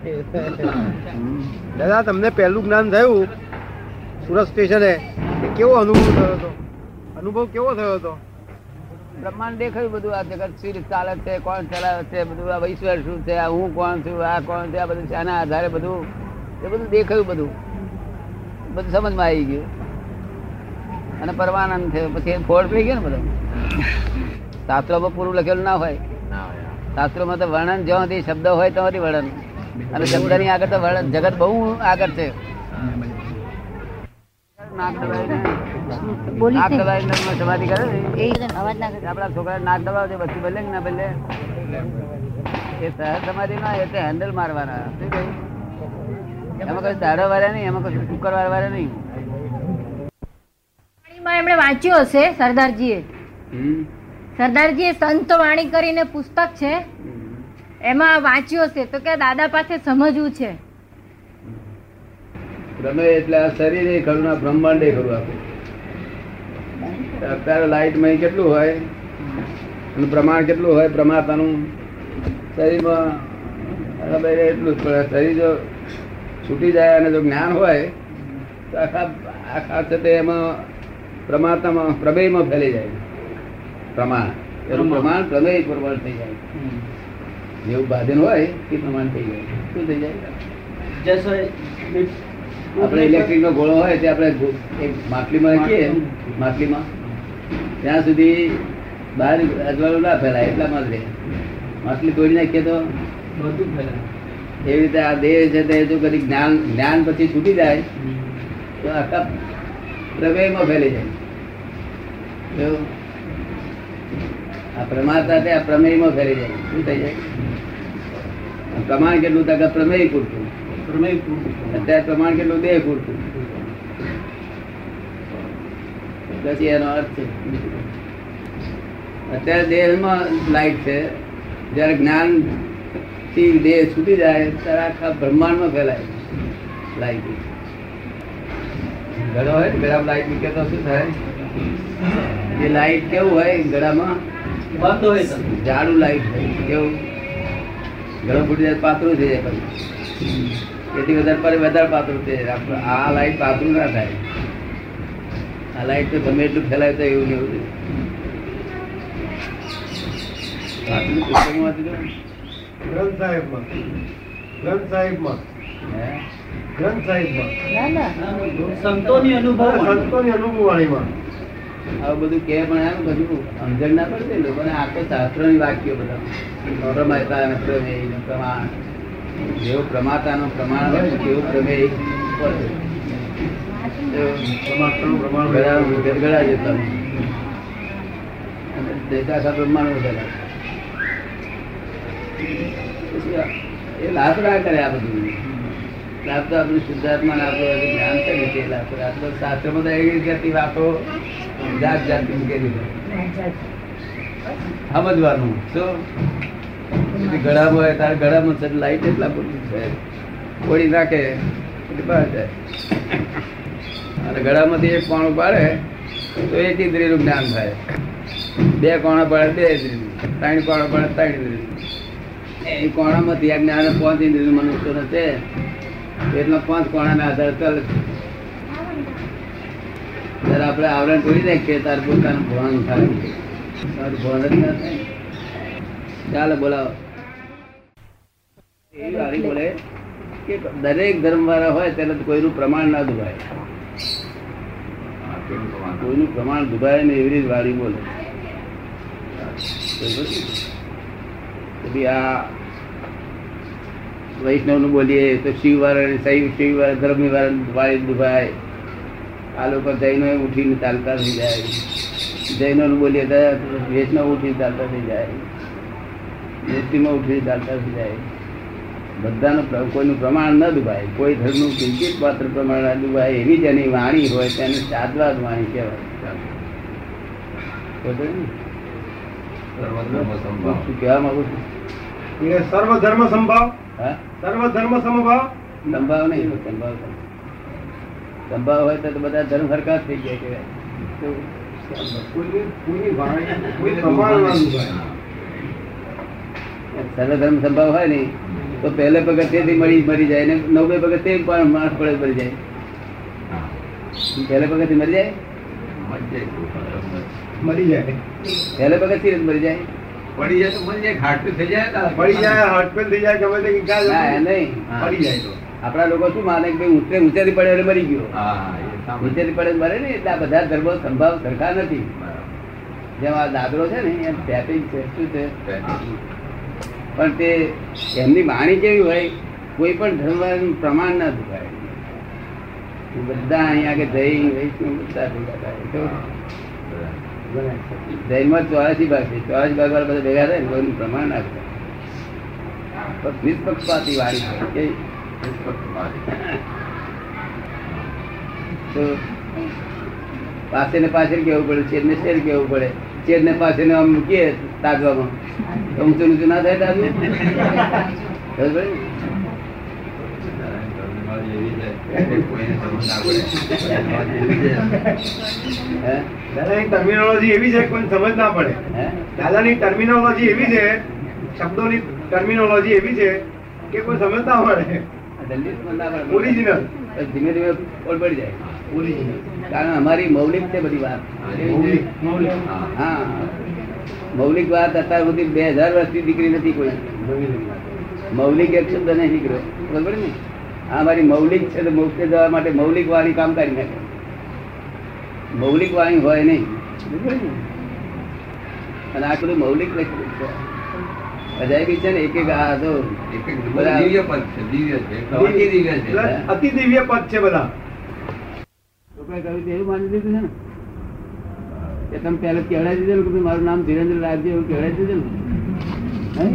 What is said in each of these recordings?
દાદા તમને પહેલું જ્ઞાન થયું સુરત સ્ટેશને એ કેવો અનુભવ થયો હતો? અનુભવ કેવો થયો હતો? બ્રહ્માંડ દેખાયું બધું આ જગત શી રીતે ચાલે છે કોણ ચલાવે છે બધું આ ઈશ્વર શું છે આ હું કોણ છું આ કોણ છે આ બધું છે આના આધારે બધું એ બધું દેખાયું બધું. બધું સમજમાં આવી ગયું. અને પરમાનંદ થયો. પછી ફોડ પડી ગયો ને બધો? શાસ્ત્રોમાં પૂરું લખેલું ના હોય. શાસ્ત્રોમાં તો વર્ણન જ્યાં સુધી શબ્દ હોય ત્યાંથી વર્ણન. અને શબ્દની આગળ તો જગત બહુ આગળ છે. ને ના. આપડા છોકરા નાક દબાવજો પછી બદલે ના બદલે? એ સહજ સમાધિ ના એ હેન્ડલ મારવાના. શું કહ્યું? એમાં કઈ દાડો વાળે નહીં એમાં કશું શુક્રવાર વાળે નહીં. એમણે વાંચ્યું હશે સરદારજીએ. સરદારજીએ સંત વાણી કરીને પુસ્તક છે એમાં વાંચ્યો છે તો કે દાદા પાસે સમજવું છે. ભ્રમે એટલે આ શરીર એ ખરું ના બ્રહ્માંડ એ ખરું આપણું અત્યારે લાઈટમાં કેટલું હોય? અને પ્રમાણ કેટલું હોય? પ્રમાતાનું. શરીરમાં બરાબર એટલું જ પડે શરીર જો છૂટી જાય અને જો જ્ઞાન હોય તો આખા આખા છે તે એમાં પ્રમાતામાં પ્રમેયમાં ફેલી જાય. પ્રમાણ. એનું પ્રમાણ. પ્રમેય પ્રમાણ થઈ જાય. જેવું બાધન હોય એ પ્રમાણ થઈ જાય. શું થઈ જાય? આપણે ઇલેક્ટ્રિક નો ગોળો હોય તે આપણે એક માટલીમાં રાખીએ. માટલીમાં. ત્યાં સુધી બહાર અજવાળું ના ફેલાય એટલામાં જ રહે. માટલી તોડી નાખીએ તો એવી રીતે આ દેહ છે તે જો કદી જ્ઞાન જ્ઞાન પછી છૂટી જાય તો આખા પ્રવેયમાં ફેલી જાય? આ પ્રમાતા તે આ પ્રમેયમાં ફેરી જાય. શું થઈ જાય? પ્રમાણ કેટલું તક પ્રમેય પૂરતું. અત્યારે પ્રમાણ કેટલું? દેહ પૂરતું. પછી એનો અર્થ છે. અત્યારે દેહમાં લાઈટ છે. જયારે જ્ઞાનથી દેહ છૂટી જાય ત્યારે આખા બ્રહ્માંડમાં ફેલાય લાઈટ ગળો હોય ગળામાં લાઈટ મૂકે તો શું થાય? એ લાઈટ કેવું હોય? ગળામાં જાડું લાઈટ હોય કેવું ગળો ફૂટી જાય પાતળું થઈ જાય પછી. એથી વધારે પર વધારે પાતળું થઈ જાય. આપણે આ લાઈટ પાતળું ના થાય. આ લાઈટ તો ગમે એટલું ફેલાય તો એવું ને એવું જ. પાતળું પુસ્તકમાં વાંચી ગ્રંથ સાહેબમાં. ગ્રંથ સાહેબમાં. હે? ગ્રંથ સાહેબમાં. ના ના. સંતોની અનુભવ સંતોની અનુભવ વાણીમાં આવું બધું કે પણ એમ કશું સમજણ ના પડશે લોકોને આ તો શાસ્ત્રોની વાક્યો બધા. પ્રમાતા પ્રમેય ને પ્રમાણ. જેવું પ્રમાતાનું પ્રમાણ હોય ને તેવું પ્રમેય પડે. બ્રહ્માંડ વધારે એ લાભ કરે આ બધું. લાભ તો આપણું શુદ્ધાત્મા ને આપણું જ્ઞાન છે તે લાભ કરે શાસ્ત્રમાં તો એવી જાતની વાતો જાત જાતની મૂકેલી સમજવાનું. શું? ગળામાં હોય, તારે ગળામાં છે લાઈટ એટલા બધું છે. ફોડી નાખે, એટલે બહાર જાય. અને ગળામાંથી એક કોણું પાડે, તો એક ઇન્દ્રિયનું જ્ઞાન થાય. બે કોણા પાડે, બે ઇન્દ્રિયનું. ત્રણ કોણા પાડે, ત્રણ ઇન્દ્રિયનું. એ કોણામાંથી આ જ્ઞાન પાંચ ઇન્દ્રિયનું મનુષ્ય છે. એટલા પાંચ કોણાના આધાર ચાલે ત્યારે આપણે આવરણ તોડી નાખીએ તાર પોતાનું ભણ થાય તારું ભણ જ ના બોલાવો. એ વારી બોલે કે દરેક ધર્મ વાળા હોય ત્યારે કોઈનું પ્રમાણ ના દુભાય. કોઈનું પ્રમાણ દુભાય ને એવી રીતે વાળી બોલે. આ વૈષ્ણવનું બોલીએ તો શિવ વાળા શૈવ શિવ વાળા ધર્મ વાળા દુભાય આ લોકો જૈનો ઉઠીને ચાલતા થઈ જાય. જૈનો નું બોલીએ તો વૈષ્ણવ ઉઠીને ચાલતા થઈ જાય. મૂર્તિમાં ઉઠીને ચાલતા થઈ જાય. બધાનું કોઈનું પ્રમાણ ન દુભાય. કોઈ ધર્મનું કિંચિત માત્ર પ્રમાણ ન દુભાય. એવી જેની વાણી હોય તેને સાદવાદ વાણી કહેવાય? શું કહેવા માંગુ છું? સર્વ ધર્મ સંભાવ સર્વ ધર્મ સમભાવ? સંભાવ નહીં સંભાવ. સંભાવ હોય તો તો બધા ધર્મ સરકાર થઈ ગયા કહેવાય. સર્વધર્મ સંભાવ હોય ને તો પહેલે પગથિયેથી મળી મરી જાય ને નવમે પગથિયે પણ માણસ પડે મરી જાય. પહેલે પગથિયે મરી જાય? મરી જાય. પહેલે પગથિયે જ મરી જાય. પડી જાય તો મન જાય ઘાટું થઈ જાય પડી જાય હોસ્પિટલ થઈ જાય ગમે તે નહીં. પડી જાય તો. આપણા લોકો શું માને કે ભાઈ ઊંચે ઊંચેથી પડે એટલે મરી ગયો. હા, એ પડે મરે ને એટલે આ બધા ધર્મો સંભાવ સરખા નથી. જેમ આ દાદરો છે ને એમ tapping છે શું છે? પણ તે એમની વાણી કેવી હોય? કોઈ પણ ધર્મનું પ્રમાણ ના દુખાય. બધા અહીંયા કે જઈ વૈષ્ણવ બધા ભેગા થાય. જૈનમાં ચોરાસી ભાગ છે. ચોરાસી ભાગ વાળા બધા ભેગા થાય ને પ્રમાણ નાખે. નિષ્પક્ષપાતી વાળી છે. તો પાસે ને પાસે કેવું પડે? ચેર ને શેર કેવું પડે? ચેર ને પાસે ને આમ મૂકીએ તાજવામાં. તો ઊંચું નીચું ના થાય તાજવું બરાબર. હે? દાદાની ટર્મિનોલોજી એવી છે કોઈ સમજ ના પડે. દાદાની ટર્મિનોલોજી એવી છે શબ્દોની ટર્મિનોલોજી એવી છે કે કોઈ સમજ ના પડે. ઓરિજિનલ ધીમે ધીમે પોલ પડી જાય. ઓરિજિનલ કારણ અમારી મૌલિક છે બધી વાત. હા. હા મૌલિક વાત અત્યાર સુધી બે હજાર વર્ષથી દીકરી નથી કોઈ. મૌલિક એક શબ્દ નહીં નીકળ્યો. બરોબર ને? આ મારી મૌલિક છે તો મોક્ષે જવા માટે મૌલિક વાળી કામ કરી નાખે. મૌલિક વાણી હોય નહીં? અને આ બધું મૌલિક અજાયબી છે ને એક એક આ બધા દિવ્ય પદ છે દિવ્ય છે દિવ્ય છે. અતિ દિવ્ય પદ છે બધા. લોકોએ કહ્યું એવું માની લીધું છે ને? કે તમે પહેલા કહેવડાવી દીધેલું કે મારું નામ ધીરેન્દ્ર લાલજી એવું કહેવડાવી દીધેલું? હે?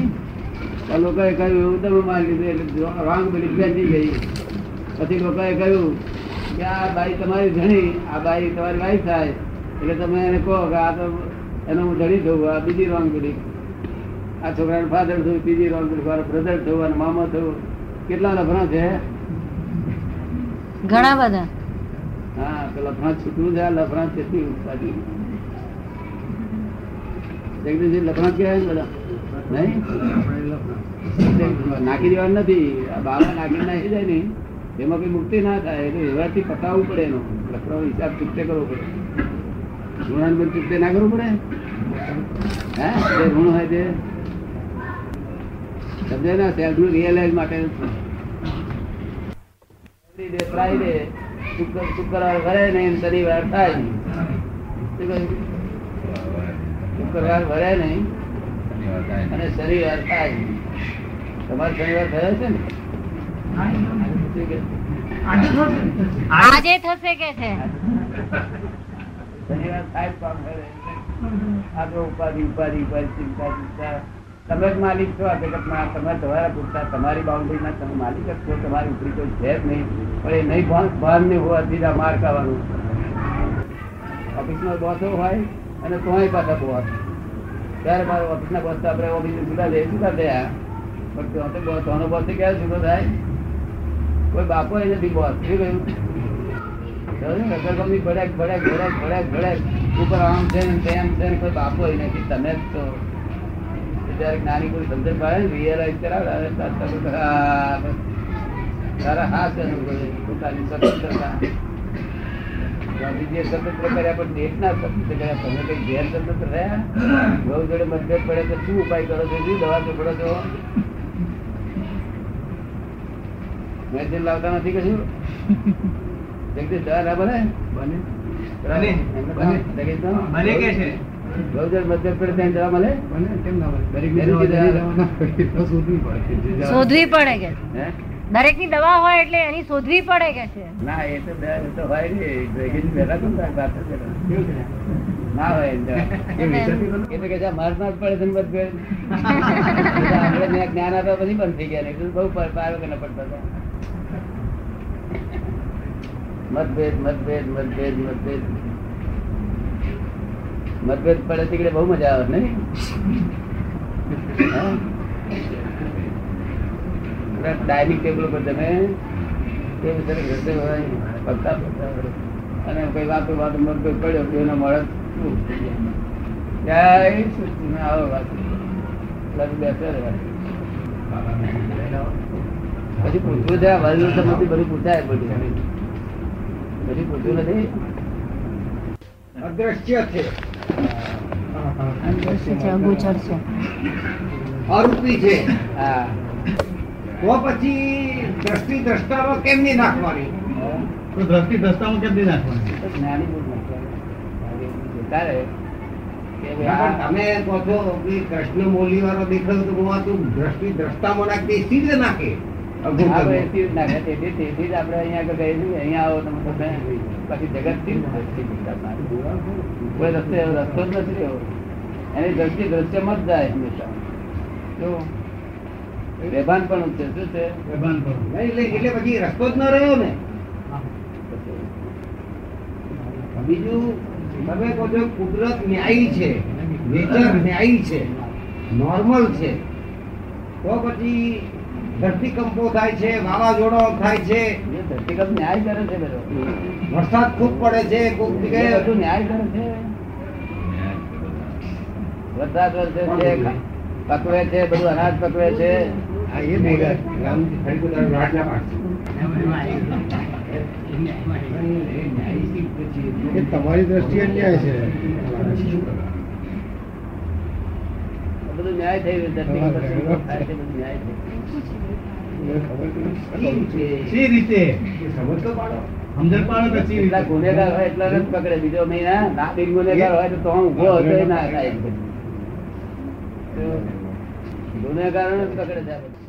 લોકોએ કહ્યું એવું તમે માની લીધું એટલે રોંગ ગઈ. પછી લોકોએ કહ્યું કે આ બાઈ તમારી ધણી આ બાઈ તમારી વાઈફ થાય. એટલે તમે એને કહો કે આ તો એનો હું ધણી થયું આ બીજી રોંગ બિલીફ આ છોકરાનું ફાધર થયું બીજી રોંગ બિલીફ મારો બ્રધર થયું અને મામા થયું. કેટલા લફણા છે? ઘણા બધા. હા તો લફણા છૂટવું છે આ લફણા તેથી ઉપાધિ. જગદીશજી લફણા કહેવાય ને બધા? નહીં? નાખી દેવાનું નથી. આ બાબા નાખી નાખી જાય ને. એમાં કઈ મુક્તિ ના થાય, એટલે એવાથી પતાવવું પડે એનો. લફડાનો હિસાબ ચૂકતે કરવો પડે. ઋણાનુબંધ બધું ચૂકતે ના કરવું પડે? હે? જે ઋણ હોય તે. સમજે ને, સેલ્ફનું રિયલાઇઝ માટે. શુક્રવાર ભરે નહીં શનિવાર થાય. શુક્રવાર ભરે નહીં. અને શનિવાર થાય. તમારે શનિવાર થયો છે ને? આજે થશે કે છે? તમે જ માલિક તમે માલિક જ છો. તમારી ઉપરી કોઈ છે જ નહીં. પણ એ નહીં ભાન નહીં હોવાથી જ માર ખાવાનું. ઓફિસનો બોસો હોય અને તોય પાછા બોસ ત્યારે મારો ઓફિસના બોસ આપણે ઓફિસ જુદા જઈએ જુદા થયા પણ તો બોસ તોનો બોસ ક્યારે જુદો થાય? કોઈ બાપો એ નથી બોસ શું કહ્યું? રગડગમની ભડક ભડક આમ છે ને તેમ છે ને કોઈ બાપો એ નથી, તમે જ છો. જ્યારે નાની કોઈ સમજણ પાડે ને રિયલાઇઝ કરાવે તાર- હાથ અનુભવે પોતાની સ્વતંત્રતા. ગાંધીજીએ સ્વતંત્ર કર્યા પણ દેશના સ્વતંત્ર કર્યા. ગેર સ્વતંત્ર રહ્યા? બહુ જોડે મતભેદ પડે તો શું ઉપાય કરો છો? શું દવા ચોપડો છો? મેડિસિન લાવતા નથી કશું. જગદીશ દવા ના બને. બને. કે છે? શોધવી પડે કે દરેકની દવા હોય એટલે એની શોધવી પડે કે ના એ તો તો હોય. ના હોય એ તો. કે જ પડે આપણે જ્ઞાન આપ્યા પછી બંધ થઈ ગયા. બહુ પર- પાર વગર પડતા હતા. મતભેદ મતભેદ મતભેદ મતભેદ. મતભેદ પડે તીકડે બહુ મજા આવે નહીં? ડાઇનિંગ ટેબલ પર તમે અને કઈ વાતો વાતો મતભેદ પડ્યો તો એનો મળે. શું? થઈ જાય? જય વાત. લગ બેસે પછી પૂછવું છે સમજથી બધું પૂછાય બધું. પછી પૂછવું નથી. અદ્રશ્ય છે. અરૂપી છે. તો પછી દ્રષ્ટિ દ્રષ્ટામાં કેમ નહીં નાખવાની? દ્રષ્ટિ દ્રષ્ટામાં કેમ નહીં નાખવાની? જ્ઞાની. કે ભાઈ તમે કહો છો કે કૃષ્ણ મોલી વાળો દેખાયો તો દ્રષ્ટિ દ્રષ્ટામાં નાખતી સીધે નાખે? એની દ્રષ્ટિ જાય હંમેશા. પણ છે શું છે? એટલે પછી રસ્તો જ ન રહ્યો ને. બીજું તમે કહો છો કુદરત ન્યાયી છે નેચર ન્યાયી છે નોર્મલ છે તો પછી ધરતીકંપો થાય છે વાવાઝોડો થાય છે. ધરતીકંપ ન્યાય કરે છે બધો વરસાદ ખૂબ પડે છે કોઈક જગ્યાએ બધું ન્યાય કરે છે. વરસાદ વરસે છે પકવે છે બધું અનાજ પકવે છે. હા, એ ભેગા તમારી દ્રષ્ટિએ ન્યાય છે. બધું ન્યાય થઈ ગયું બધું ન્યાય થઈ રીતે? સમજ તો પાડો. ગુનેગાર હોય એટલા જ પકડે. બીજો મહિના ના બિન ગુનેગાર હોય તો ઊભો હતો ના થાય. ગુનેગાર પકડે બધું.